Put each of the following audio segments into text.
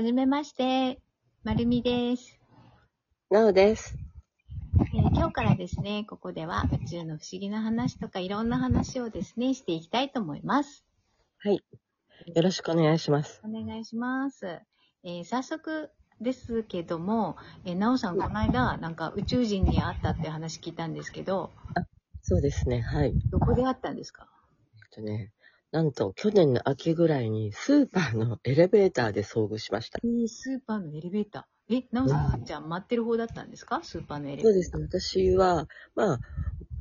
はじめまして、まるみです、なおです。えー今日からですね、ここでは宇宙の不思議な話とかいろんな話をですね、していきたいと思います。はい。よろしくお願いします。お願いします。えー早速ですけども、えーなおさんこの間、なんか宇宙人に会ったって話聞いたんですけど、そうですね。はい。どこで会ったんですか？えっとね、なんと去年の秋ぐらいにスーパーのエレベーターで遭遇しました。えースーパーのエレベーター。え、なおさん、じゃあ待ってる方だったんですか？スーパーのエレベーター。そうですね。私は、まあ、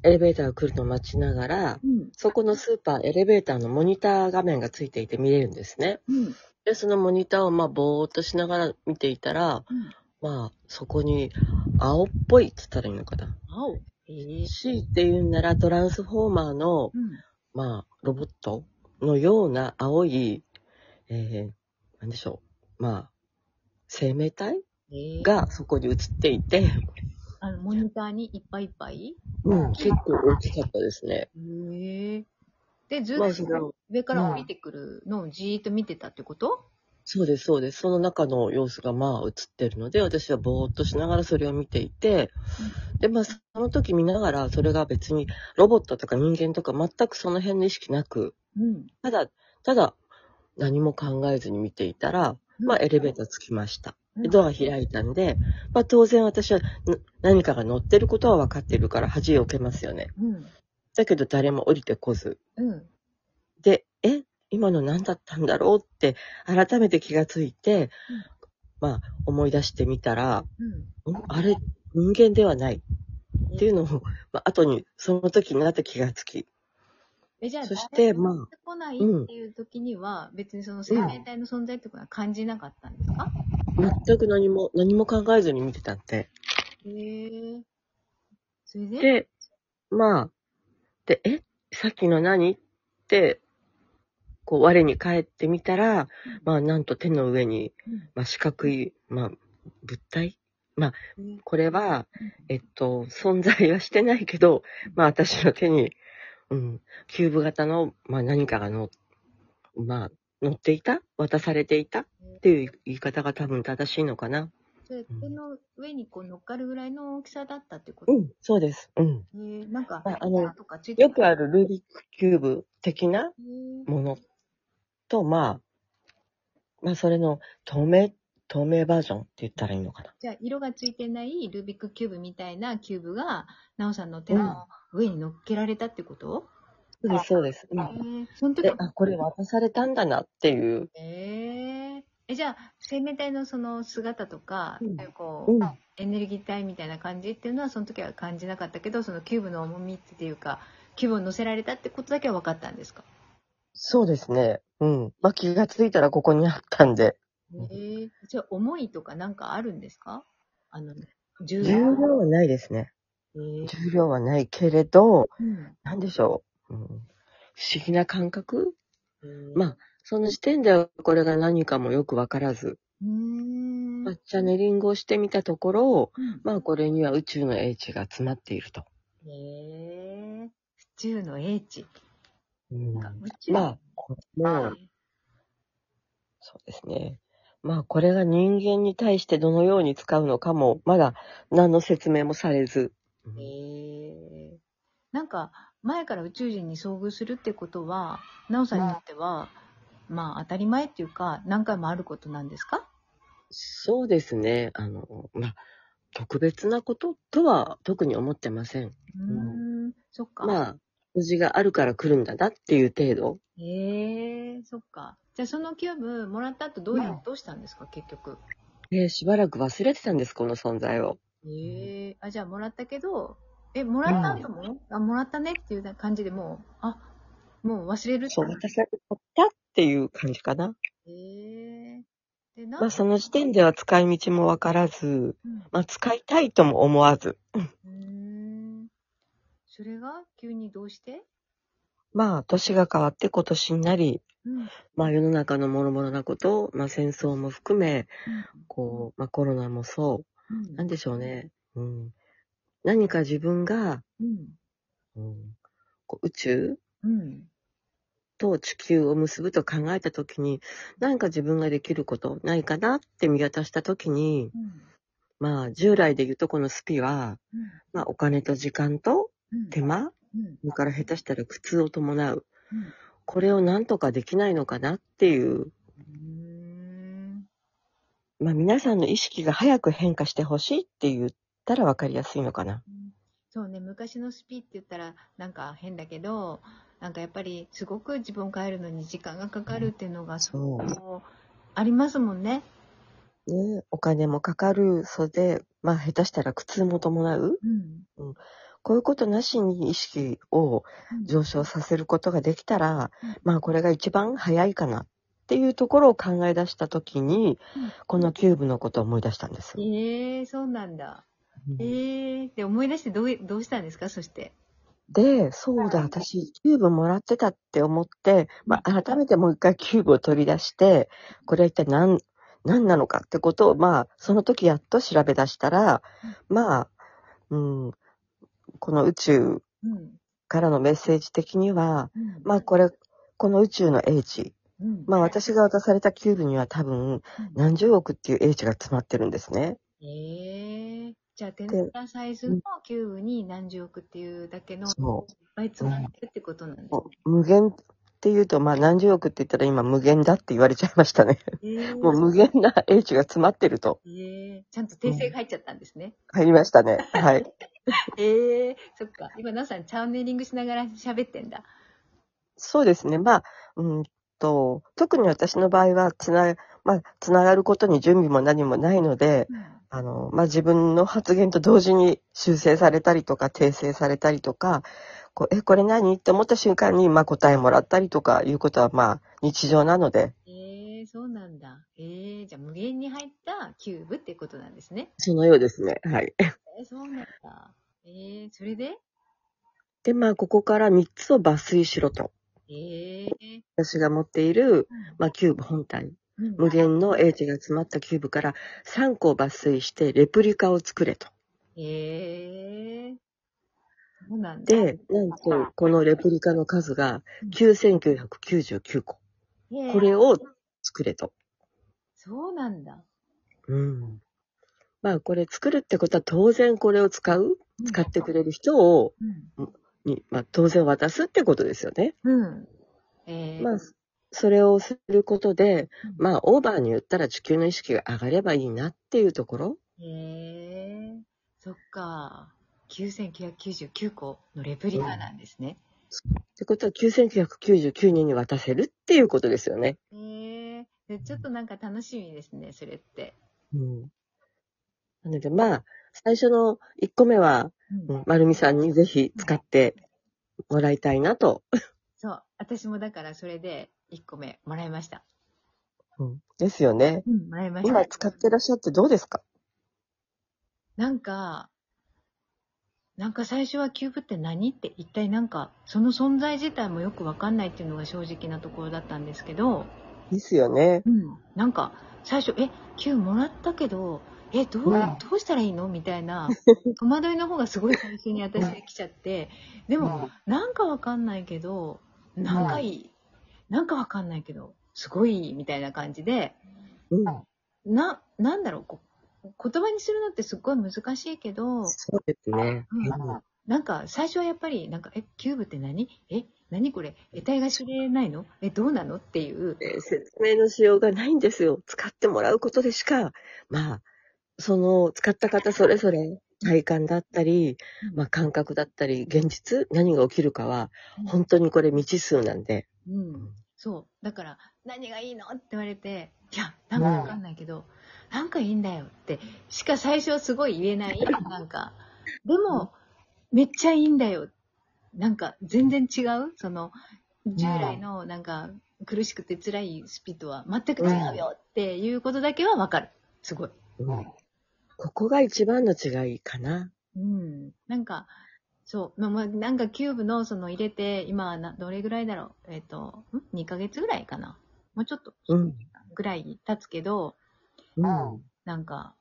エレベーターが来るのを待ちながら、うん。そこのスーパー、エレベーターのモニター画面がついていて見れるんですね。うん。で、そのモニターをまあ、ぼーっとしながら見ていたら、うん。まあ、そこに、青っぽいって言ったらいいのかな。青？えー、C って言うんなら、トランスフォーマーの、うん。まあ、ロボット？のような青い、えー、なんでしょう。まあ、生命体？えー、がそこに映っていて、あの、モニターにいっぱいいっぱい？うん、結構大きかったですね。へえ。で、ずっまあ、と上から降りてくるのをじーっと見てたってこと、そうです、そうです。その中の様子がまあ映ってるので、私はぼーっとしながらそれを見ていて、で、まあ、その時見ながら、それが別にロボットとか人間とか全くその辺の意識なく、うん。ただ、ただ、何も考えずに見ていたら、まあ、エレベーター着きました。でドア開いたんで、まあ当然私はな何かが乗ってることは分かってるから恥を受けますよね。うん。だけど誰も降りてこず。うん。今の何だったんだろうって改めて気がついて、まあ思い出してみたら、うん。んあれ人間ではないっていうのを、まあ後にその時になって気がつき。え、じゃあ、そしてまあ乗ってこないっていう時には、別にその生命体の存在ってことは感じなかったんですか、全く何も、何も考えずに見てたんで。へえ。それで？で、まあ、で、え？さっきの何？って、こう、我に返ってみたら、まあ、なんと手の上に、うん。まあ、四角い、まあ、物体？うん。これは、えっと、存在はしてないけど、まあ、私の手に、うん、キューブ型の、まあ、何かがの、まあ、乗っていた？渡されていた？っていう言い方が多分正しいのかな。それ手の上にこう乗っかるぐらいの大きさだったってこと、うん、そうです。うん。へえなんか、ああのよくあるルービックキューブ的なものと、まあ、まあ、それの透明、透明バージョンって言ったらいいのかな。じゃあ、色がついてないルービックキューブみたいなキューブが、なおさんの手の上に乗っけられたってこと、そうです、そうです。うへん、えその時で、あ、これ渡されたんだなっていう。えええ、じゃあ、生命体のその姿とか、うんこう、うん。エネルギー体みたいな感じっていうのは、その時は感じなかったけど、そのキューブの重みっていうか、キューブを乗せられたってことだけは分かったんですか？そうですね。うん。まあ、気がついたらここにあったんで。ええじゃあ、重いとかなんかあるんですか？あの、重重量はないですね。ええ重量はないけれど、うんなんでしょう。うん、不思議な感覚？ええまあ、その時点ではこれが何かもよくわからず、うーん。まあ、チャネリングをしてみたところ、うんまあ、これには宇宙の英知が詰まっていると。へえ宇宙の英知。うんまあ、も、そうですね。まあ、これが人間に対してどのように使うのかも、まだ何の説明もされず。へえなんか、前から宇宙人に遭遇するってことは、なおさんにとっては、まあ当たり前っていうか、何回もあることなんですか？そうですね。あの、まあ、特別なこととは特に思ってません。うーん、そっか。まあ、数字があるから来るんだなっていう程度。へえそっか。じゃあそのキューブもらった後どうや、うんどうしたんですか、結局？えーしばらく忘れてたんです、この存在を。へえあ、じゃあもらったけど、え、もらった後も、あ、もらったねっていう感じでもう、あ、もう忘れるそう、渡されたっていう感じかな。へえで、なまあ、その時点では使い道もわからず、うんまあ、使いたいとも思わず。うーん。それが？急にどうして？まあ、年が変わって今年になり、うん。まあ、世の中の諸々なこと、まあ、戦争も含め、こう、まあ、コロナもそう、うん。なんでしょうね。うん。何か自分が、うん。うん、こう宇宙うん。と地球を結ぶと考えたときに、何か自分ができることないかなって見渡したときに、うん。まあ、従来で言うとこのスピは、うん。まあ、お金と時間とうん。手間、うん。それから下手したら苦痛を伴う。うんこれを何とかできないのかなっていう。まあ皆さんの意識が早く変化してほしいって言ったら分かりやすいのかな。そうね、昔のスピって言ったらなんか変だけど、なんかやっぱりすごく自分を変えるのに時間がかかるっていうのがそうありますもんね。ね、お金もかかる、それで、まあ下手したら苦痛も伴う。うん。こういうことなしに意識を上昇させることができたら、うん。まあこれが一番早いかなっていうところを考え出したときに、うん。このキューブのことを思い出したんです。ええそうなんだ。うん。ええで、思い出してどうい、どうしたんですか？そして。で、そうだ、私、キューブもらってたって思って、まあ、改めてもう一回キューブを取り出して、これは一体何、何なのかってことを、まあ、その時やっと調べ出したら、まあ、うん、この宇宙うん。からのメッセージ的には、うん。まあ、これ、この宇宙の英知、うん。まあ、私が渡されたキューブには多分、何十億っていう英知が詰まってるんですね。ええじゃあ、テンタサイズのキューブに何十億っていうだけの、いっぱい詰まってるってことなんですう。もう無限っていうと、まあ、何十億って言ったら今無限だって言われちゃいましたね。ね。もう無限な英知が詰まってると。ええちゃんと訂正が入っちゃったんですね。入りましたね。はい。ええそっか。今、なおさん、チャネリングしながら喋ってんだ。そうですね。まあ、うんと、特に私の場合は、つな、まあ、つながることに準備も何もないので、あの、まあ、自分の発言と同時に修正されたりとか、訂正されたりとか、こう、え、これ何？って思った瞬間に、まあ、答えもらったりとかいうことは、まあ、日常なので、ええそうなんだ。ええじゃあ、無限に入ったキューブってことなんですね。そのようですね。はい。ええそうなんだ。ええそれで？で、まあ、ここから3つを抜粋しろと。ええ私が持っている、まあ、キューブ本体。うん無限の英知が詰まったキューブから3個を抜粋してレプリカを作れと。ええそうなんだ。で、なんと、このレプリカの数が9999個。ええこれを作れと。そうなんだ。うん。まあ、これ作るってことは当然これを使う使ってくれる人を、うん。に、まあ、当然渡すってことですよね。うん。ええまあ、それをすることで、うんまあ、オーバーに言ったら地球の意識が上がればいいなっていうところ。へえそっか。9999個のレプリカなんですね。ってことは9999人に渡せるっていうことですよね。へえでちょっとなんか楽しみですね、それって。うん。なので、まあ、最初の1個目は、うんうん、まるみさんにぜひ使ってもらいたいなと。そう。私もだからそれで1個目もらいました。うん、ですよね。うん、もらいました。今使ってらっしゃってどうですか？なんか、なんか最初はキューブって何って一体なんか、その存在自体もよくわかんないっていうのが正直なところだったんですけど、ですよね。うん。なんか、最初、え、キューブもらったけど、え、どう、うんどうしたらいいのみたいな、戸惑いの方がすごい最初に私できちゃって、でも、なんかわかんないけど、なんかいい、なんかわかんないけど、すごい、みたいな感じで、うん。な、なんだろう、こ言葉にするのってすっごい難しいけど、そうですね。うんなんか最初はやっぱり、なんか、え、キューブって何？え、何これ？得体が知れないの？え、どうなの？っていう。えー説明のしようがないんですよ。使ってもらうことでしか、まあ、その使った方それぞれ体感だったり、まあ感覚だったり、現実、何が起きるかは、本当にこれ未知数なんで。うん。そう。だから、何がいいの？って言われて、いや、なんかわかんないけど、なんかいいんだよって、しか最初はすごい言えない。なんか、でも、めっちゃいいんだよ。なんか、全然違う？その、従来の、なんか、苦しくて辛いスピとは全く違うよっていうことだけはわかる。すごい。うんここが一番の違いかな。うん。なんか、そう。まあまあ、なんかキューブのその入れて、今はなどれぐらいだろう？えっ、と、ん ?2 ヶ月ぐらいかな。もうちょっとうん。ぐらい経つけど、うん。なんか、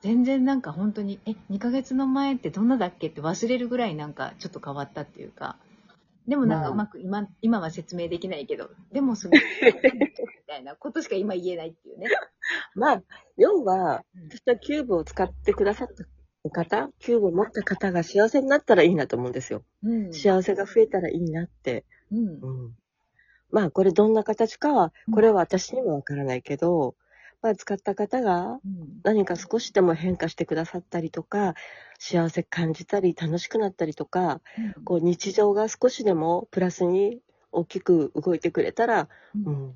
全然なんか本当に、え、2ヶ月の前ってどんなだっけって忘れるぐらいなんかちょっと変わったっていうか。でもなんかううんまく今、今は説明できないけど、でもすごい、みたいなことしか今言えないっていうね。まあ、要は、うん私はキューブを使ってくださった方、キューブを持った方が幸せになったらいいなと思うんですよ。うん。幸せが増えたらいいなって。うん。うん。まあ、これどんな形かは、これは私にもわからないけど、まあ、使った方がうん。何か少しでも変化してくださったりとか、幸せ感じたり楽しくなったりとか、こう日常が少しでもプラスに大きく動いてくれたら、う。うんん。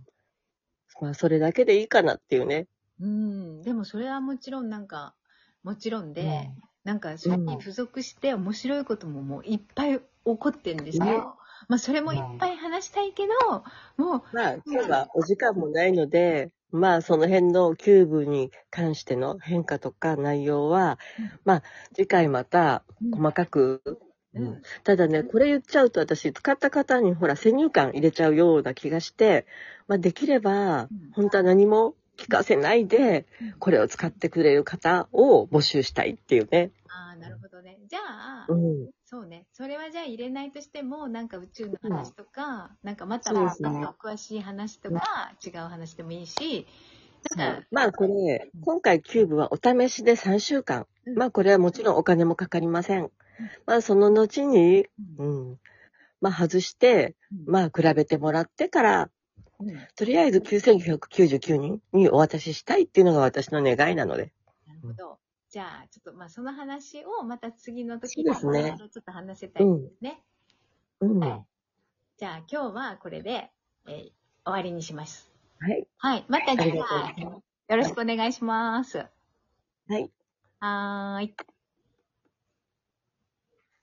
まあ、それだけでいいかなっていうね。うん。でもそれはもちろんなんか、もちろんで、うんなんか最近付属して面白いことももういっぱい起こってんですよ。ねまあそれもいっぱい話したいけど、もう、まあ、今日はお時間もないので、まあ、その辺のキューブに関しての変化とか内容は、まあ、次回また細かく、うんただね、これ言っちゃうと私、使った方にほら、先入観入れちゃうような気がして、まあ、できればうん、本当は何も聞かせないで、これを使ってくれる方を募集したいっていうね。ああ、なるほどね。じゃあ、うん。そうね。それはじゃあ入れないとしても、なんか宇宙の話とか、なんかまたねと詳しい話とか、違う話でもいいし、なんか、まあ、これ、今回キューブはお試しで3週間。うんまあ、これはもちろんお金もかかりません。まあ、その後に、うんうん。まあ、外して、まあ、比べてもらってから、うんなるとりあえず9999人にお渡ししたいっていうのが私の願いなので。ほど。じゃあ、ちょっとまあその話をまた次の時そうですねちょっと話せたいですね。うん。は。はいじゃあ今日はこれで、えー終わりにします。い。はい。また次回よろしくお願いします。はい。はーい。